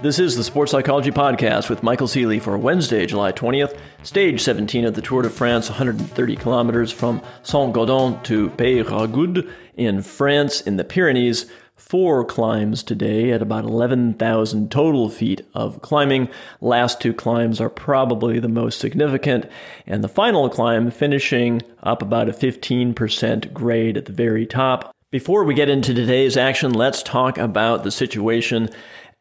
This is the Sports Psychology Podcast with Michael Ceely for Wednesday, July 20th, stage 17 of the Tour de France, 130 kilometers from Saint-Gaudens to Peyragudes in France in the Pyrenees. Four climbs today at about 11,000 total feet of climbing. Last two climbs are probably the most significant, and the final climb finishing up about a 15% grade at the very top. Before we get into today's action, let's talk about the situation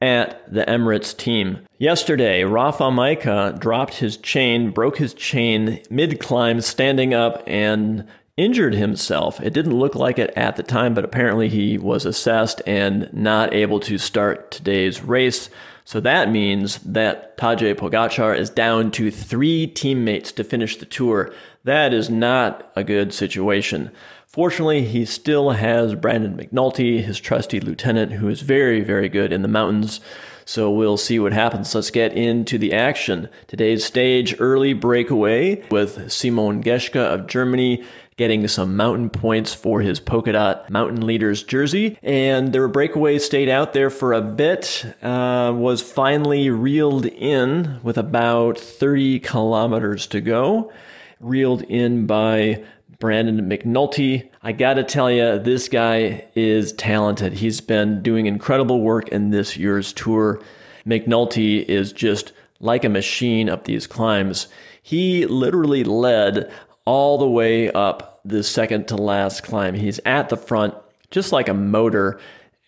at the Emirates team. Yesterday, Rafał Majka dropped his chain, broke his chain mid climb, standing up, and injured himself. It didn't look like it at the time, but apparently he was assessed and not able to start today's race. So that means that Tadej Pogacar is down to three teammates to finish the tour. That is not a good situation. Fortunately, he still has Brandon McNulty, his trusty lieutenant, who is very, very good in the mountains. So we'll see what happens. Let's get into the action. Today's stage early breakaway with Simon Geschke of Germany getting some mountain points for his polka dot mountain leaders jersey. And their breakaway stayed out there for a bit, uh, was finally reeled in with about 30 kilometers to go. Reeled in by Brandon McNulty. I got to tell you, this guy is talented. He's been doing incredible work in this year's tour. McNulty is just like a machine up these climbs. He literally led all the way up the second to last climb. He's at the front, just like a motor.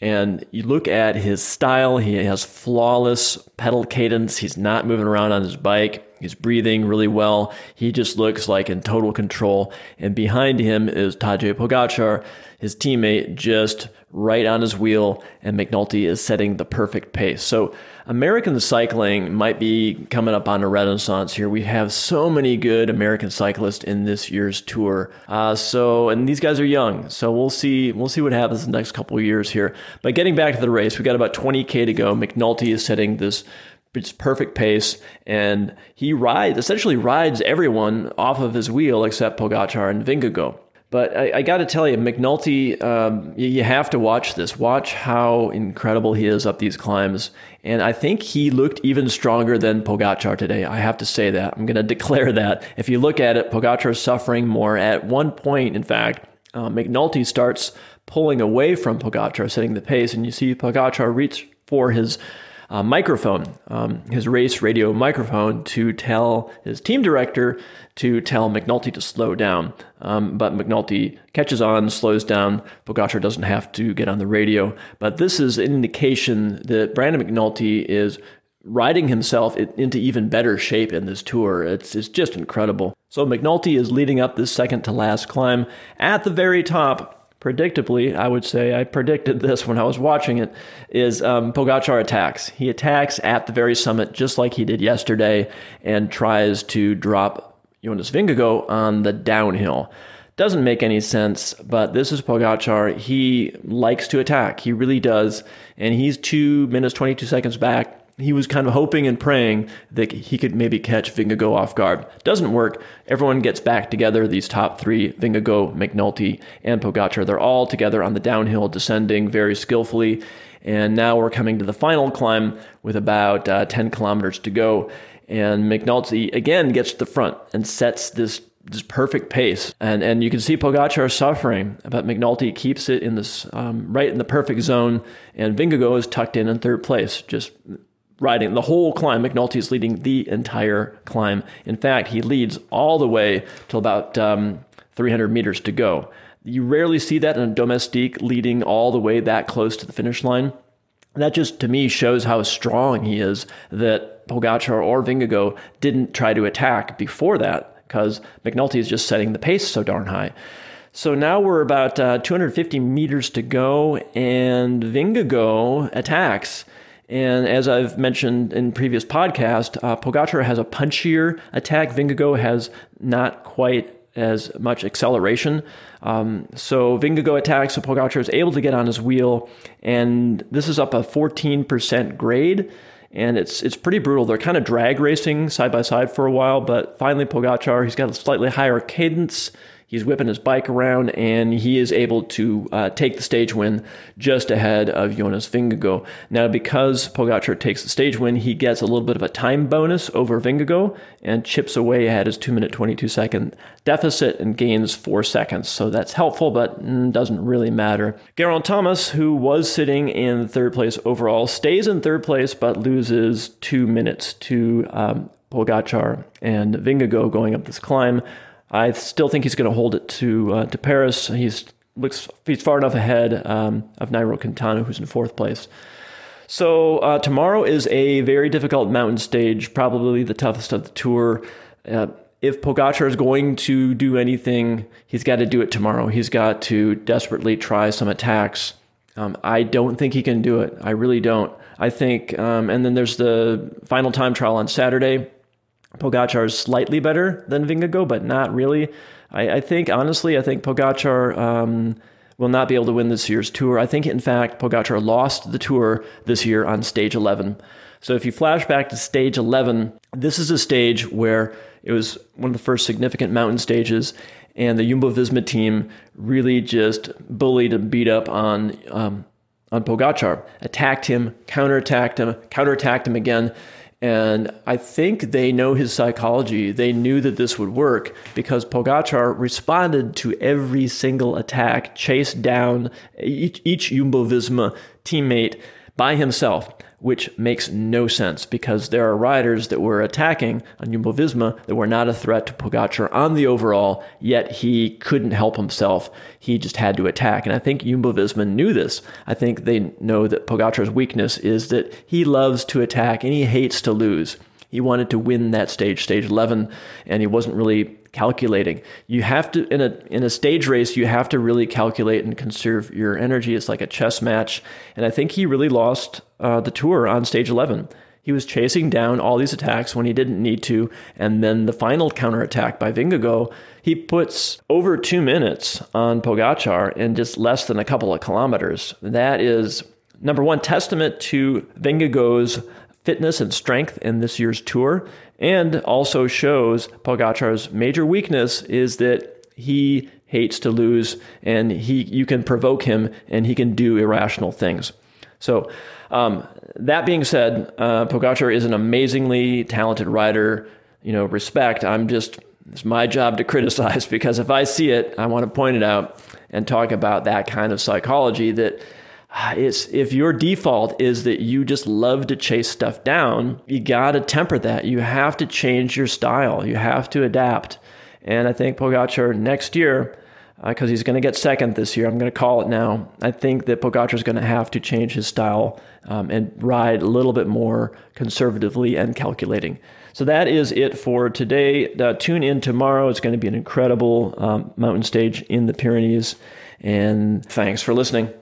And you look at his style, he has flawless pedal cadence. He's not moving around on his bike. He's breathing really well. He just looks like in total control. And behind him is Tadej Pogacar, his teammate, just right on his wheel. And McNulty is setting the perfect pace. So American cycling might be coming up on a renaissance here. We have so many good American cyclists in this year's tour. Uh, so, and these guys are young. So we'll see. We'll see what happens in the next couple of years here. But getting back to the race, we got about 20k to go. McNulty is setting this it's perfect pace, and he rides essentially rides everyone off of his wheel except Pogacar and Vingegaard. But I, I got to tell you, McNulty, um, you, you, have to watch this. Watch how incredible he is up these climbs. And I think he looked even stronger than Pogacar today. I have to say that. I'm going to declare that. If you look at it, Pogacar is suffering more. At one point, in fact, uh, McNulty starts pulling away from Pogacar, setting the pace, and you see Pogacar reach for his uh, microphone, um, his race radio microphone, to tell his team director to tell McNulty to slow down. Um, but McNulty catches on, slows down. Pogacar doesn't have to get on the radio. But this is an indication that Brandon McNulty is riding himself into even better shape in this tour. It's, it's just incredible. So McNulty is leading up this second to last climb at the very top predictably, I would say, I predicted this when I was watching it, is um, Pogacar attacks. He attacks at the very summit, just like he did yesterday, and tries to drop Jonas Vingegaard on the downhill. Doesn't make any sense, but this is Pogacar. He likes to attack. He really does. And he's two minutes, 22 seconds back he was kind of hoping and praying that he could maybe catch Vingegaard off guard. Doesn't work. Everyone gets back together. These top three, Vingegaard, McNulty, and Pogacar, they're all together on the downhill, descending very skillfully. And now we're coming to the final climb with about uh, 10 kilometers to go. And McNulty again gets to the front and sets this this perfect pace, and and you can see Pogacar suffering, but McNulty keeps it in this um, right in the perfect zone, and Vingegaard is tucked in in third place, just riding the whole climb. McNulty is leading the entire climb. In fact, he leads all the way till about um, 300 meters to go. You rarely see that in a domestique leading all the way that close to the finish line. that just to me shows how strong he is that Pogacar or Vingegaard didn't try to attack before that because McNulty is just setting the pace so darn high. So now we're about uh, 250 meters to go, and Vingegaard attacks. And as I've mentioned in previous podcast, uh, Pogacar has a punchier attack. Vingegaard has not quite as much acceleration. Um, so Vingegaard attacks, so Pogacar is able to get on his wheel, and this is up a 14% grade, and it's it's pretty brutal. They're kind of drag racing side by side for a while, but finally Pogacar, he's got a slightly higher cadence. He's whipping his bike around and he is able to uh, take the stage win just ahead of Jonas Vingegaard. Now, because Pogacar takes the stage win, he gets a little bit of a time bonus over Vingegaard and chips away at his 2 minute 22 second deficit and gains 4 seconds. So that's helpful, but mm, doesn't really matter. Geraint Thomas, who was sitting in third place overall, stays in third place but loses 2 minutes to um, Pogacar and Vingegaard going up this climb. I still think he's going to hold it to uh, to Paris. He's looks he's far enough ahead um, of Nairo Quintana, who's in fourth place. So uh, tomorrow is a very difficult mountain stage, probably the toughest of the tour. Uh, if Pogacar is going to do anything, he's got to do it tomorrow. He's got to desperately try some attacks. Um, I don't think he can do it. I really don't. I think, um, and then there's the final time trial on Saturday. Pogacar is slightly better than Vingegaard, but not really. I, I think, honestly, I think Pogacar um, will not be able to win this year's tour. I think, in fact, Pogacar lost the tour this year on stage 11. So if you flash back to stage 11, this is a stage where it was one of the first significant mountain stages, and the Jumbo Visma team really just bullied and beat up on um, on Pogacar, attacked him, counterattacked him, counterattacked him again, and I think they know his psychology. They knew that this would work because Pogacar responded to every single attack, chased down each, each Jumbo Visma teammate by himself which makes no sense because there are riders that were attacking on Jumbo Visma that were not a threat to Pogacar on the overall, yet he couldn't help himself. He just had to attack. And I think Jumbo Visma knew this. I think they know that Pogacar's weakness is that he loves to attack and he hates to lose. He wanted to win that stage, stage 11, and he wasn't really calculating. You have to in a in a stage race, you have to really calculate and conserve your energy. It's like a chess match, and I think he really lost uh, the tour on stage 11. He was chasing down all these attacks when he didn't need to, and then the final counterattack by Vingegaard, he puts over two minutes on Pogacar in just less than a couple of kilometers. That is number one testament to Vingegaard's fitness and strength in this year's tour, and also shows Pogacar's major weakness is that he hates to lose, and he you can provoke him, and he can do irrational things. So, um, that being said, uh, Pogacar is an amazingly talented rider. You know, respect. I'm just it's my job to criticize because if I see it, I want to point it out and talk about that kind of psychology that it's if your default is that you just love to chase stuff down, you got to temper that. You have to change your style. You have to adapt. And I think Pogacar next year, because uh, he's going to get second this year, I'm going to call it now. I think that Pogacar is going to have to change his style um, and ride a little bit more conservatively and calculating. So that is it for today. Uh, tune in tomorrow. It's going to be an incredible um, mountain stage in the Pyrenees. And thanks for listening.